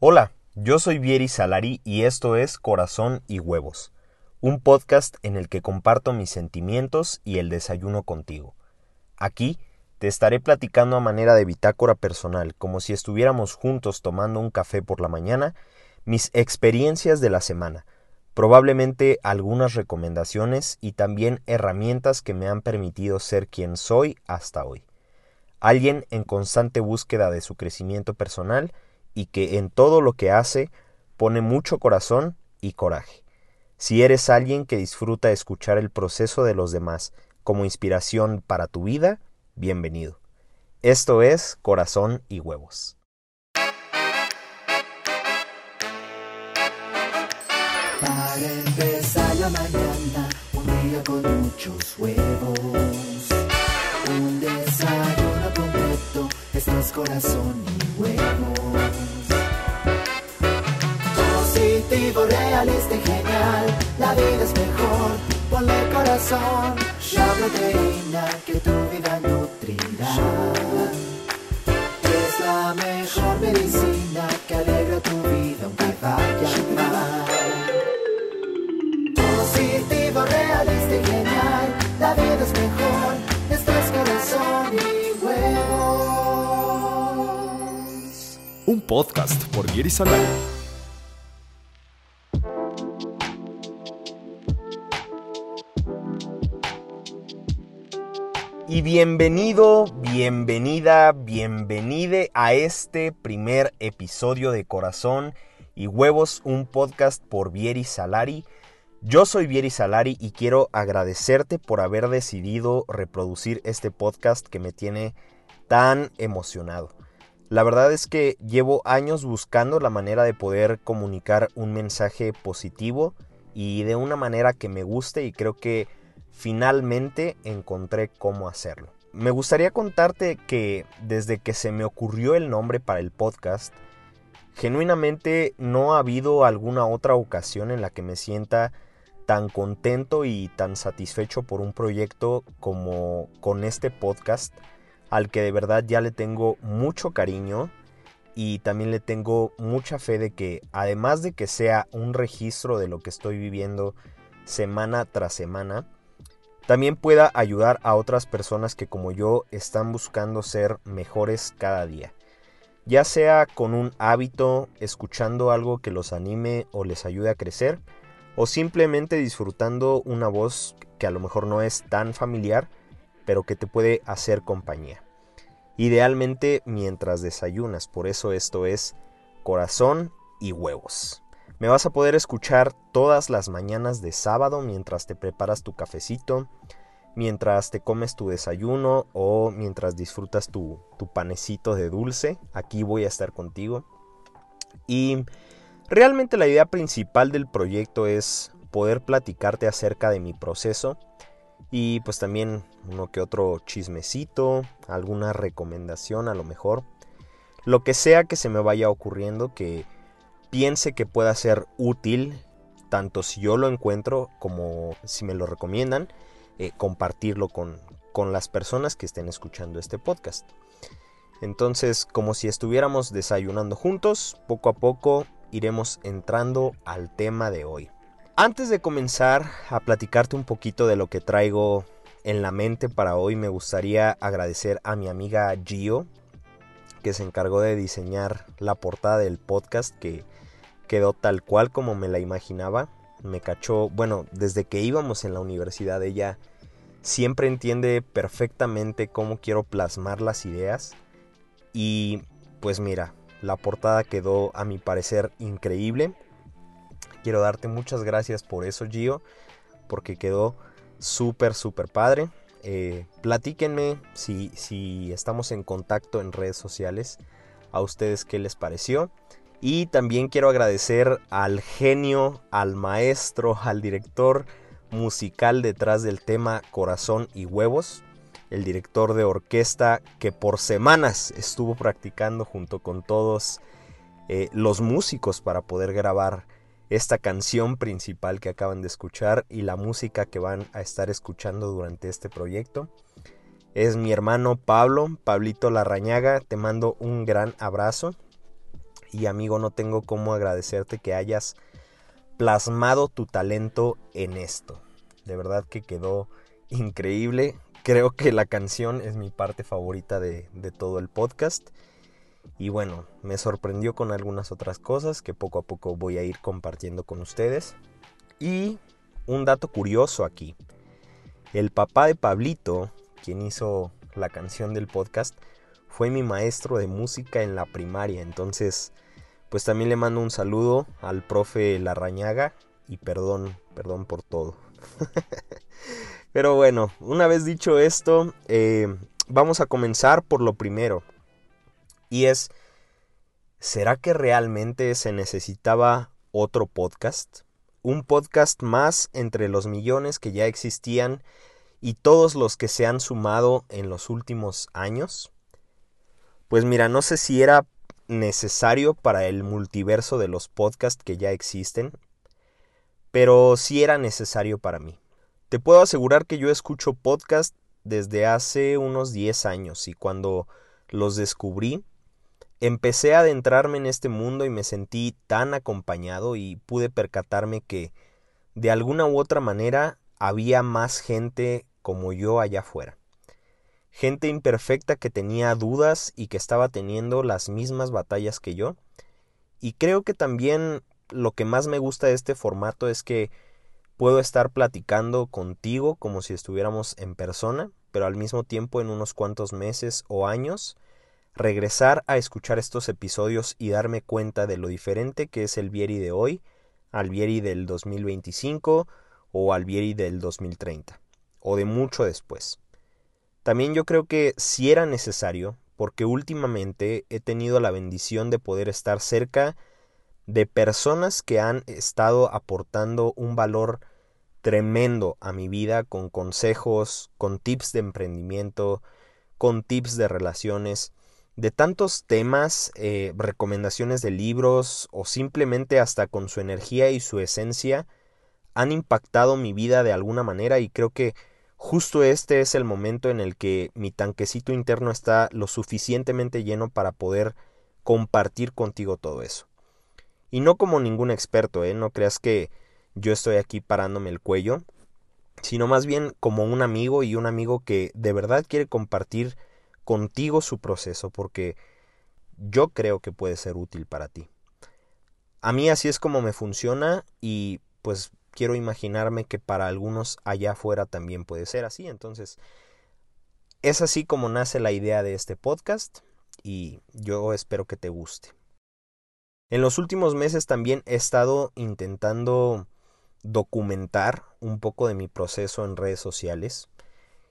Hola, yo soy Vieri Salari y esto es Corazón y Huevos, un podcast en el que comparto mis sentimientos y el desayuno contigo. Aquí te estaré platicando a manera de bitácora personal, como si estuviéramos juntos tomando un café por la mañana, mis experiencias de la semana, probablemente algunas recomendaciones y también herramientas que me han permitido ser quien soy hasta hoy. Alguien en constante búsqueda de su crecimiento personal y que en todo lo que hace pone mucho corazón y coraje. Si eres alguien que disfruta escuchar el proceso de los demás como inspiración para tu vida, bienvenido. Esto es Corazón y Huevos. Para empezar la mañana, un día con muchos huevos. Un desayuno completo, esto es corazón y huevos. Positivo, realista y genial, la vida es mejor, ponle corazón. La proteína que tu vida nutrirá. Es la mejor medicina que alegra tu vida aunque vaya mal. Positivo, realista y genial, la vida es mejor, esto es corazón y huevos. Un podcast por Vieri Salari. Bienvenido, bienvenida, bienvenide a este primer episodio de Corazón y Huevos, un podcast por Vieri Salari. Yo soy Vieri Salari y quiero agradecerte por haber decidido reproducir este podcast que me tiene tan emocionado. La verdad es que llevo años buscando la manera de poder comunicar un mensaje positivo y de una manera que me guste y creo que finalmente encontré cómo hacerlo. Me gustaría contarte que desde que se me ocurrió el nombre para el podcast, genuinamente no ha habido alguna otra ocasión en la que me sienta tan contento y tan satisfecho por un proyecto como con este podcast, al que de verdad ya le tengo mucho cariño y también le tengo mucha fe de que además de que sea un registro de lo que estoy viviendo semana tras semana, también pueda ayudar a otras personas que como yo están buscando ser mejores cada día. Ya sea con un hábito, escuchando algo que los anime o les ayude a crecer, o simplemente disfrutando una voz que a lo mejor no es tan familiar, pero que te puede hacer compañía. Idealmente mientras desayunas, por eso esto es corazón y huevos. Me vas a poder escuchar todas las mañanas de sábado mientras te preparas tu cafecito, mientras te comes tu desayuno o mientras disfrutas tu, tu panecito de dulce. Aquí voy a estar contigo. Y realmente la idea principal del proyecto es poder platicarte acerca de mi proceso y pues también uno que otro chismecito, alguna recomendación a lo mejor. Lo que sea que se me vaya ocurriendo que piense que pueda ser útil, tanto si yo lo encuentro como si me lo recomiendan, eh, compartirlo con, con las personas que estén escuchando este podcast. Entonces, como si estuviéramos desayunando juntos, poco a poco iremos entrando al tema de hoy. Antes de comenzar a platicarte un poquito de lo que traigo en la mente para hoy, me gustaría agradecer a mi amiga Gio, que se encargó de diseñar la portada del podcast que quedó tal cual como me la imaginaba. Me cachó, bueno, desde que íbamos en la universidad ella siempre entiende perfectamente cómo quiero plasmar las ideas. Y pues mira, la portada quedó a mi parecer increíble. Quiero darte muchas gracias por eso, Gio, porque quedó súper, súper padre. Eh, platíquenme si, si estamos en contacto en redes sociales, a ustedes qué les pareció. Y también quiero agradecer al genio, al maestro, al director musical detrás del tema Corazón y Huevos, el director de orquesta que por semanas estuvo practicando junto con todos eh, los músicos para poder grabar esta canción principal que acaban de escuchar y la música que van a estar escuchando durante este proyecto. Es mi hermano Pablo, Pablito Larrañaga, te mando un gran abrazo Y amigo, no tengo cómo agradecerte que hayas plasmado tu talento en esto. De verdad que quedó increíble. Creo que la canción es mi parte favorita de, de todo el podcast. Y bueno, me sorprendió con algunas otras cosas que poco a poco voy a ir compartiendo con ustedes. Y un dato curioso aquí. El papá de Pablito, quien hizo la canción del podcast, fue mi maestro de música en la primaria. Entonces, pues también le mando un saludo al profe Larrañaga y perdón, perdón por todo. Pero bueno, una vez dicho esto, eh, vamos a comenzar por lo primero. Y es, ¿será que realmente se necesitaba otro podcast? Un podcast más entre los millones que ya existían y todos los que se han sumado en los últimos años? Pues mira, no sé si era necesario para el multiverso de los podcasts que ya existen, pero sí era necesario para mí. Te puedo asegurar que yo escucho podcast desde hace unos 10 años y cuando los descubrí, empecé a adentrarme en este mundo y me sentí tan acompañado y pude percatarme que de alguna u otra manera había más gente como yo allá afuera. Gente imperfecta que tenía dudas y que estaba teniendo las mismas batallas que yo. Y creo que también lo que más me gusta de este formato es que Puedo estar platicando contigo como si estuviéramos en persona, pero al mismo tiempo en unos cuantos meses o años regresar a escuchar estos episodios y darme cuenta de lo diferente que es el Vieri de hoy al Vieri del 2025 o al Vieri del 2030 o de mucho después. También yo creo que si era necesario porque últimamente he tenido la bendición de poder estar cerca de personas que han estado aportando un valor tremendo a mi vida con consejos, con tips de emprendimiento, con tips de relaciones, de tantos temas, eh, recomendaciones de libros o simplemente hasta con su energía y su esencia han impactado mi vida de alguna manera y creo que justo este es el momento en el que mi tanquecito interno está lo suficientemente lleno para poder compartir contigo todo eso. Y no como ningún experto, ¿eh? No creas que yo estoy aquí parándome el cuello, sino más bien como un amigo y un amigo que de verdad quiere compartir contigo su proceso, porque yo creo que puede ser útil para ti. A mí así es como me funciona y pues quiero imaginarme que para algunos allá afuera también puede ser así. Entonces, es así como nace la idea de este podcast y yo espero que te guste. En los últimos meses también he estado intentando documentar un poco de mi proceso en redes sociales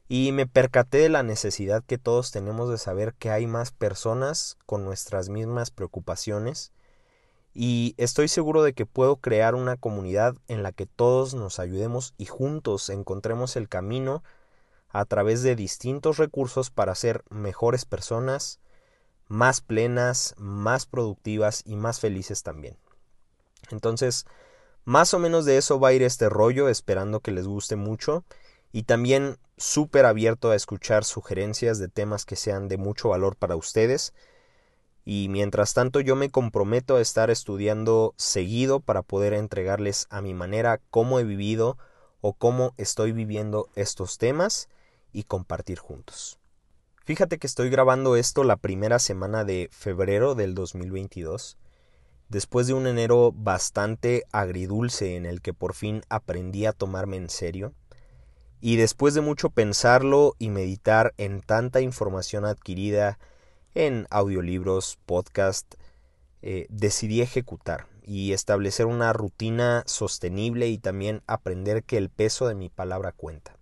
y me percaté de la necesidad que todos tenemos de saber que hay más personas con nuestras mismas preocupaciones y estoy seguro de que puedo crear una comunidad en la que todos nos ayudemos y juntos encontremos el camino a través de distintos recursos para ser mejores personas, más plenas, más productivas y más felices también. Entonces, más o menos de eso va a ir este rollo, esperando que les guste mucho y también súper abierto a escuchar sugerencias de temas que sean de mucho valor para ustedes. Y mientras tanto yo me comprometo a estar estudiando seguido para poder entregarles a mi manera cómo he vivido o cómo estoy viviendo estos temas y compartir juntos. Fíjate que estoy grabando esto la primera semana de febrero del 2022, después de un enero bastante agridulce en el que por fin aprendí a tomarme en serio, y después de mucho pensarlo y meditar en tanta información adquirida en audiolibros, podcast, eh, decidí ejecutar y establecer una rutina sostenible y también aprender que el peso de mi palabra cuenta.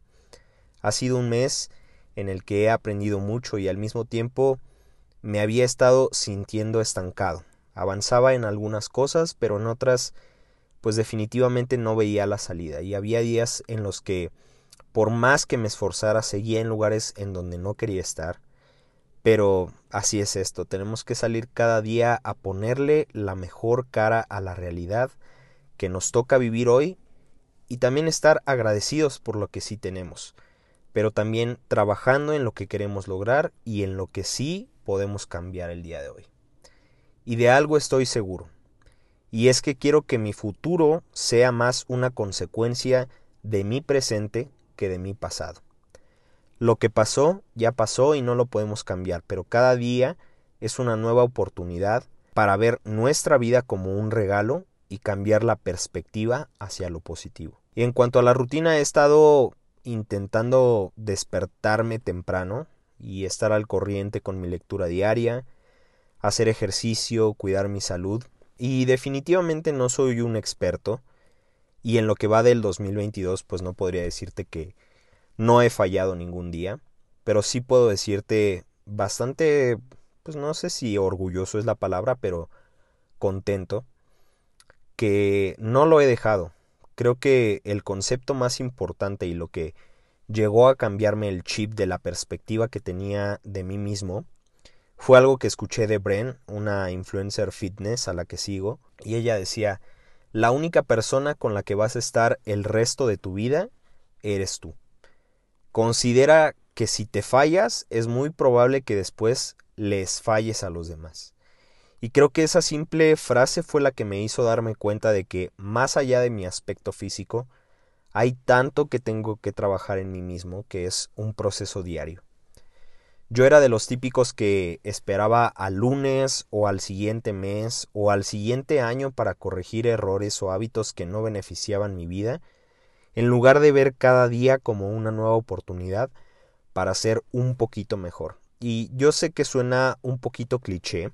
Ha sido un mes en el que he aprendido mucho y al mismo tiempo me había estado sintiendo estancado. Avanzaba en algunas cosas, pero en otras pues definitivamente no veía la salida y había días en los que por más que me esforzara seguía en lugares en donde no quería estar. Pero así es esto, tenemos que salir cada día a ponerle la mejor cara a la realidad que nos toca vivir hoy y también estar agradecidos por lo que sí tenemos pero también trabajando en lo que queremos lograr y en lo que sí podemos cambiar el día de hoy. Y de algo estoy seguro. Y es que quiero que mi futuro sea más una consecuencia de mi presente que de mi pasado. Lo que pasó ya pasó y no lo podemos cambiar, pero cada día es una nueva oportunidad para ver nuestra vida como un regalo y cambiar la perspectiva hacia lo positivo. Y en cuanto a la rutina, he estado intentando despertarme temprano y estar al corriente con mi lectura diaria, hacer ejercicio, cuidar mi salud. Y definitivamente no soy un experto. Y en lo que va del 2022, pues no podría decirte que no he fallado ningún día. Pero sí puedo decirte bastante, pues no sé si orgulloso es la palabra, pero contento que no lo he dejado. Creo que el concepto más importante y lo que llegó a cambiarme el chip de la perspectiva que tenía de mí mismo fue algo que escuché de Bren, una influencer fitness a la que sigo, y ella decía, la única persona con la que vas a estar el resto de tu vida eres tú. Considera que si te fallas es muy probable que después les falles a los demás. Y creo que esa simple frase fue la que me hizo darme cuenta de que, más allá de mi aspecto físico, hay tanto que tengo que trabajar en mí mismo que es un proceso diario. Yo era de los típicos que esperaba al lunes o al siguiente mes o al siguiente año para corregir errores o hábitos que no beneficiaban mi vida, en lugar de ver cada día como una nueva oportunidad para ser un poquito mejor. Y yo sé que suena un poquito cliché,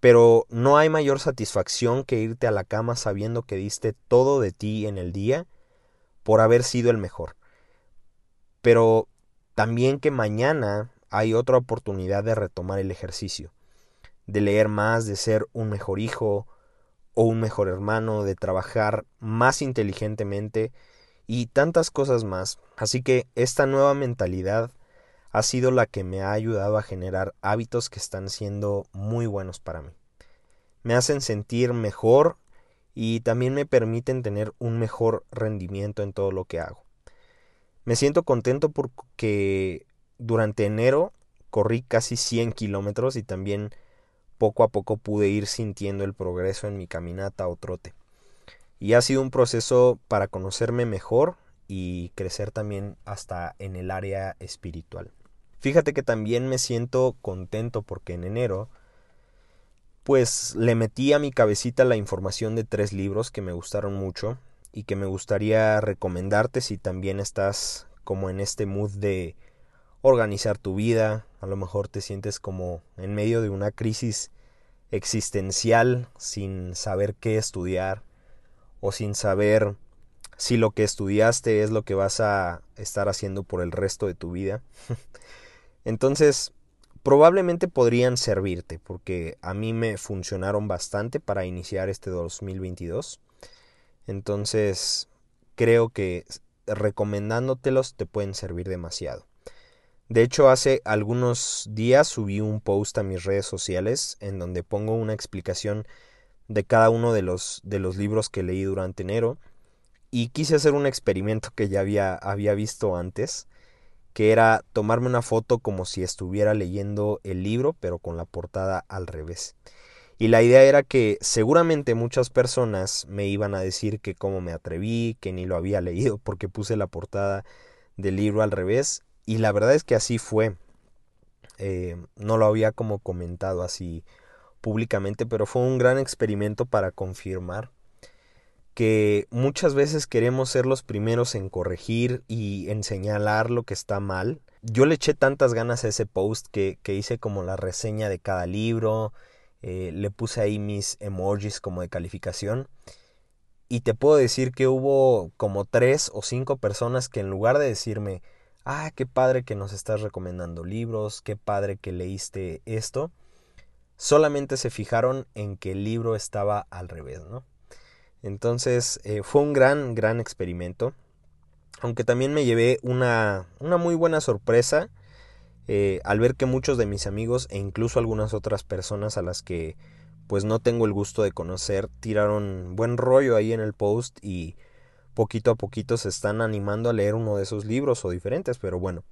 pero no hay mayor satisfacción que irte a la cama sabiendo que diste todo de ti en el día por haber sido el mejor. Pero también que mañana hay otra oportunidad de retomar el ejercicio, de leer más, de ser un mejor hijo o un mejor hermano, de trabajar más inteligentemente y tantas cosas más. Así que esta nueva mentalidad ha sido la que me ha ayudado a generar hábitos que están siendo muy buenos para mí. Me hacen sentir mejor y también me permiten tener un mejor rendimiento en todo lo que hago. Me siento contento porque durante enero corrí casi 100 kilómetros y también poco a poco pude ir sintiendo el progreso en mi caminata o trote. Y ha sido un proceso para conocerme mejor y crecer también hasta en el área espiritual. Fíjate que también me siento contento porque en enero pues le metí a mi cabecita la información de tres libros que me gustaron mucho y que me gustaría recomendarte si también estás como en este mood de organizar tu vida, a lo mejor te sientes como en medio de una crisis existencial sin saber qué estudiar o sin saber si lo que estudiaste es lo que vas a estar haciendo por el resto de tu vida. Entonces, probablemente podrían servirte porque a mí me funcionaron bastante para iniciar este 2022. Entonces, creo que recomendándotelos te pueden servir demasiado. De hecho, hace algunos días subí un post a mis redes sociales en donde pongo una explicación de cada uno de los, de los libros que leí durante enero y quise hacer un experimento que ya había, había visto antes que era tomarme una foto como si estuviera leyendo el libro, pero con la portada al revés. Y la idea era que seguramente muchas personas me iban a decir que cómo me atreví, que ni lo había leído porque puse la portada del libro al revés. Y la verdad es que así fue. Eh, no lo había como comentado así públicamente, pero fue un gran experimento para confirmar que muchas veces queremos ser los primeros en corregir y en señalar lo que está mal. Yo le eché tantas ganas a ese post que, hice como la reseña de cada libro, eh, le puse ahí mis emojis como de calificación y te puedo decir que hubo como tres o cinco personas que en lugar de decirme, ah, qué padre que nos estás recomendando libros, qué padre que leíste esto, solamente se fijaron en que el libro estaba al revés, ¿no? Entonces eh, fue un gran, gran experimento. Aunque también me llevé una, una muy buena sorpresa eh, al ver que muchos de mis amigos e incluso algunas otras personas a las que pues no tengo el gusto de conocer tiraron buen rollo ahí en el post y poquito a poquito se están animando a leer uno de esos libros o diferentes, pero bueno,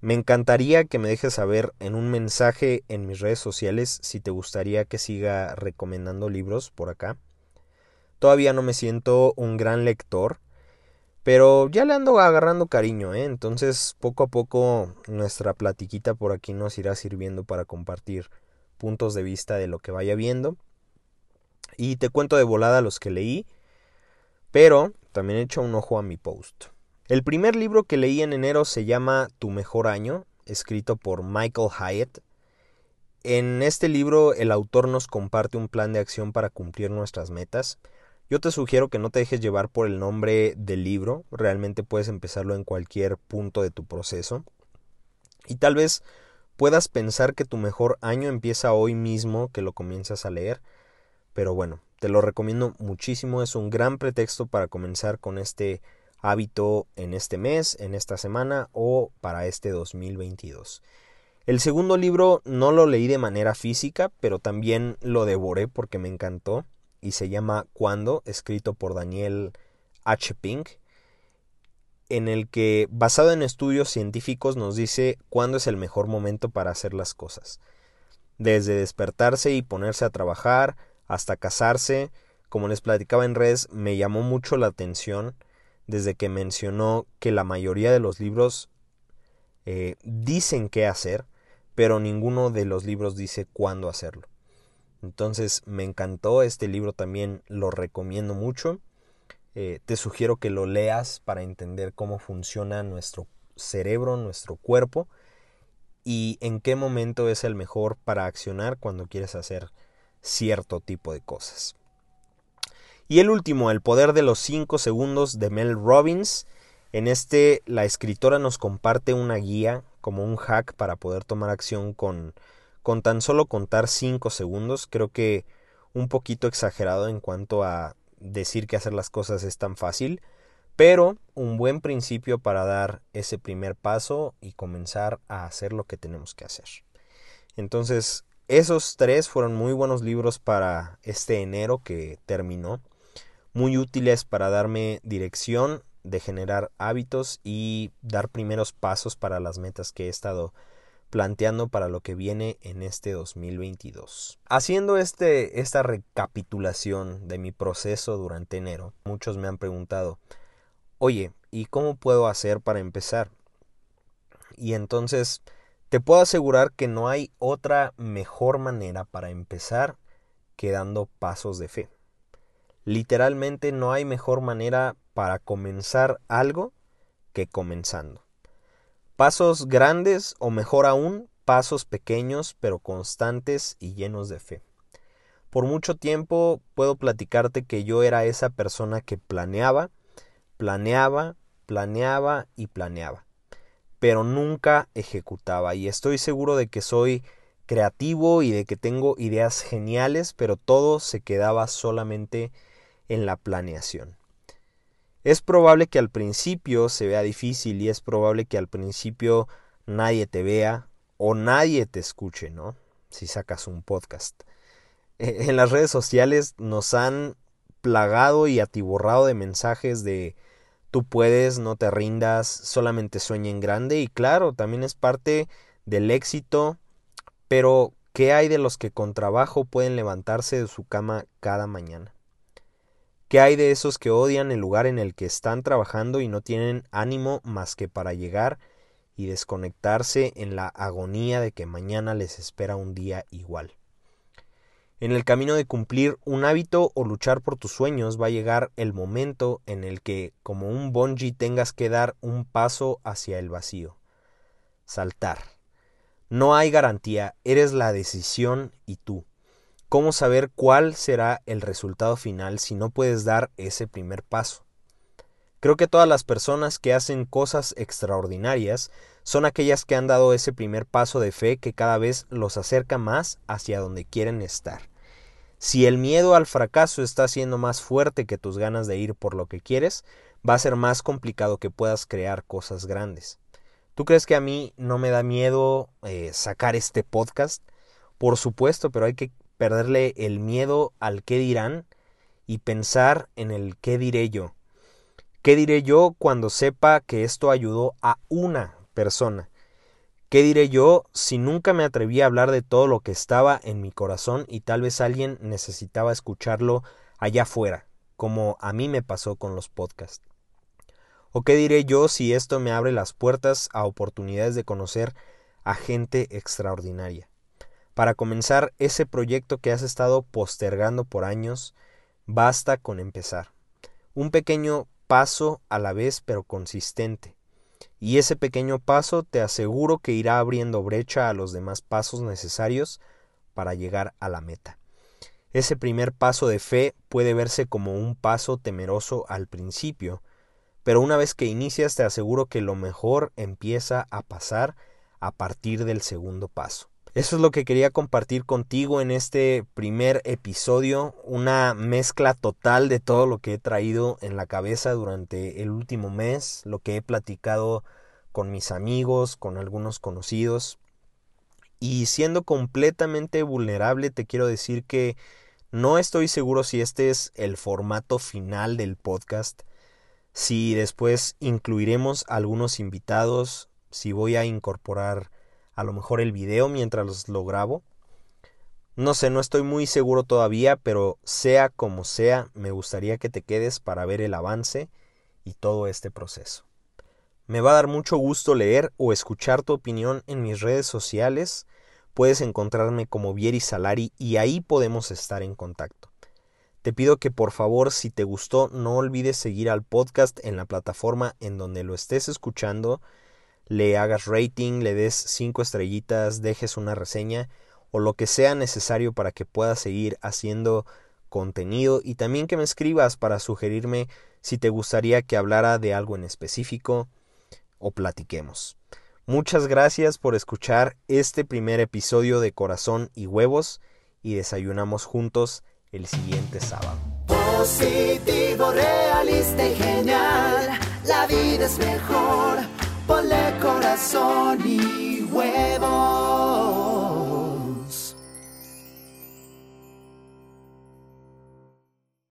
Me encantaría que me dejes saber en un mensaje en mis redes sociales si te gustaría que siga recomendando libros por acá. Todavía no me siento un gran lector, pero ya le ando agarrando cariño, ¿eh? Entonces poco a poco nuestra platiquita por aquí nos irá sirviendo para compartir puntos de vista de lo que vaya viendo. Y te cuento de volada los que leí, pero también he un ojo a mi post. El primer libro que leí en enero se llama Tu mejor año, escrito por Michael Hyatt. En este libro el autor nos comparte un plan de acción para cumplir nuestras metas. Yo te sugiero que no te dejes llevar por el nombre del libro, realmente puedes empezarlo en cualquier punto de tu proceso. Y tal vez puedas pensar que tu mejor año empieza hoy mismo que lo comienzas a leer, pero bueno, te lo recomiendo muchísimo, es un gran pretexto para comenzar con este hábito en este mes, en esta semana o para este 2022. El segundo libro no lo leí de manera física, pero también lo devoré porque me encantó y se llama Cuando, escrito por Daniel H. Pink, en el que, basado en estudios científicos, nos dice cuándo es el mejor momento para hacer las cosas. Desde despertarse y ponerse a trabajar, hasta casarse, como les platicaba en redes, me llamó mucho la atención desde que mencionó que la mayoría de los libros eh, dicen qué hacer, pero ninguno de los libros dice cuándo hacerlo. Entonces me encantó este libro también, lo recomiendo mucho. Eh, te sugiero que lo leas para entender cómo funciona nuestro cerebro, nuestro cuerpo y en qué momento es el mejor para accionar cuando quieres hacer cierto tipo de cosas. Y el último, El poder de los 5 segundos de Mel Robbins. En este la escritora nos comparte una guía como un hack para poder tomar acción con con tan solo contar 5 segundos, creo que un poquito exagerado en cuanto a decir que hacer las cosas es tan fácil, pero un buen principio para dar ese primer paso y comenzar a hacer lo que tenemos que hacer. Entonces, esos tres fueron muy buenos libros para este enero que terminó, muy útiles para darme dirección de generar hábitos y dar primeros pasos para las metas que he estado planteando para lo que viene en este 2022. Haciendo este, esta recapitulación de mi proceso durante enero, muchos me han preguntado, oye, ¿y cómo puedo hacer para empezar? Y entonces, te puedo asegurar que no hay otra mejor manera para empezar que dando pasos de fe. Literalmente no hay mejor manera para comenzar algo que comenzando. Pasos grandes o mejor aún, pasos pequeños pero constantes y llenos de fe. Por mucho tiempo puedo platicarte que yo era esa persona que planeaba, planeaba, planeaba y planeaba, pero nunca ejecutaba y estoy seguro de que soy creativo y de que tengo ideas geniales, pero todo se quedaba solamente en la planeación. Es probable que al principio se vea difícil y es probable que al principio nadie te vea o nadie te escuche, ¿no? Si sacas un podcast. E, en las redes sociales nos han plagado y atiborrado de mensajes de tú puedes, no te rindas, solamente sueña en grande y claro, también es parte del éxito, pero ¿qué hay de los que con trabajo pueden levantarse de su cama cada mañana? ¿Qué hay de esos que odian el lugar en el que están trabajando y no tienen ánimo más que para llegar y desconectarse en la agonía de que mañana les espera un día igual? En el camino de cumplir un hábito o luchar por tus sueños va a llegar el momento en el que, como un bungee, tengas que dar un paso hacia el vacío. Saltar. No hay garantía, eres la decisión y tú. ¿Cómo saber cuál será el resultado final si no puedes dar ese primer paso? Creo que todas las personas que hacen cosas extraordinarias son aquellas que han dado ese primer paso de fe que cada vez los acerca más hacia donde quieren estar. Si el miedo al fracaso está siendo más fuerte que tus ganas de ir por lo que quieres, va a ser más complicado que puedas crear cosas grandes. ¿Tú crees que a mí no me da miedo eh, sacar este podcast? Por supuesto, pero hay que perderle el miedo al qué dirán y pensar en el qué diré yo. ¿Qué diré yo cuando sepa que esto ayudó a una persona? ¿Qué diré yo si nunca me atreví a hablar de todo lo que estaba en mi corazón y tal vez alguien necesitaba escucharlo allá afuera, como a mí me pasó con los podcasts? ¿O qué diré yo si esto me abre las puertas a oportunidades de conocer a gente extraordinaria? Para comenzar ese proyecto que has estado postergando por años, basta con empezar. Un pequeño paso a la vez pero consistente y ese pequeño paso te aseguro que irá abriendo brecha a los demás pasos necesarios para llegar a la meta. Ese primer paso de fe puede verse como un paso temeroso al principio, pero una vez que inicias te aseguro que lo mejor empieza a pasar a partir del segundo paso. Eso es lo que quería compartir contigo en este primer episodio, una mezcla total de todo lo que he traído en la cabeza durante el último mes, lo que he platicado con mis amigos, con algunos conocidos. Y siendo completamente vulnerable, te quiero decir que no estoy seguro si este es el formato final del podcast, si después incluiremos algunos invitados, si voy a incorporar a lo mejor el video mientras lo grabo. No sé, no estoy muy seguro todavía, pero sea como sea, me gustaría que te quedes para ver el avance y todo este proceso. Me va a dar mucho gusto leer o escuchar tu opinión en mis redes sociales. Puedes encontrarme como Vieri Salari y ahí podemos estar en contacto. Te pido que por favor, si te gustó, no olvides seguir al podcast en la plataforma en donde lo estés escuchando le hagas rating, le des cinco estrellitas, dejes una reseña o lo que sea necesario para que pueda seguir haciendo contenido y también que me escribas para sugerirme si te gustaría que hablara de algo en específico o platiquemos. Muchas gracias por escuchar este primer episodio de Corazón y Huevos y desayunamos juntos el siguiente sábado. Positivo, realista y genial. La vida es mejor Ponle corazón y huevo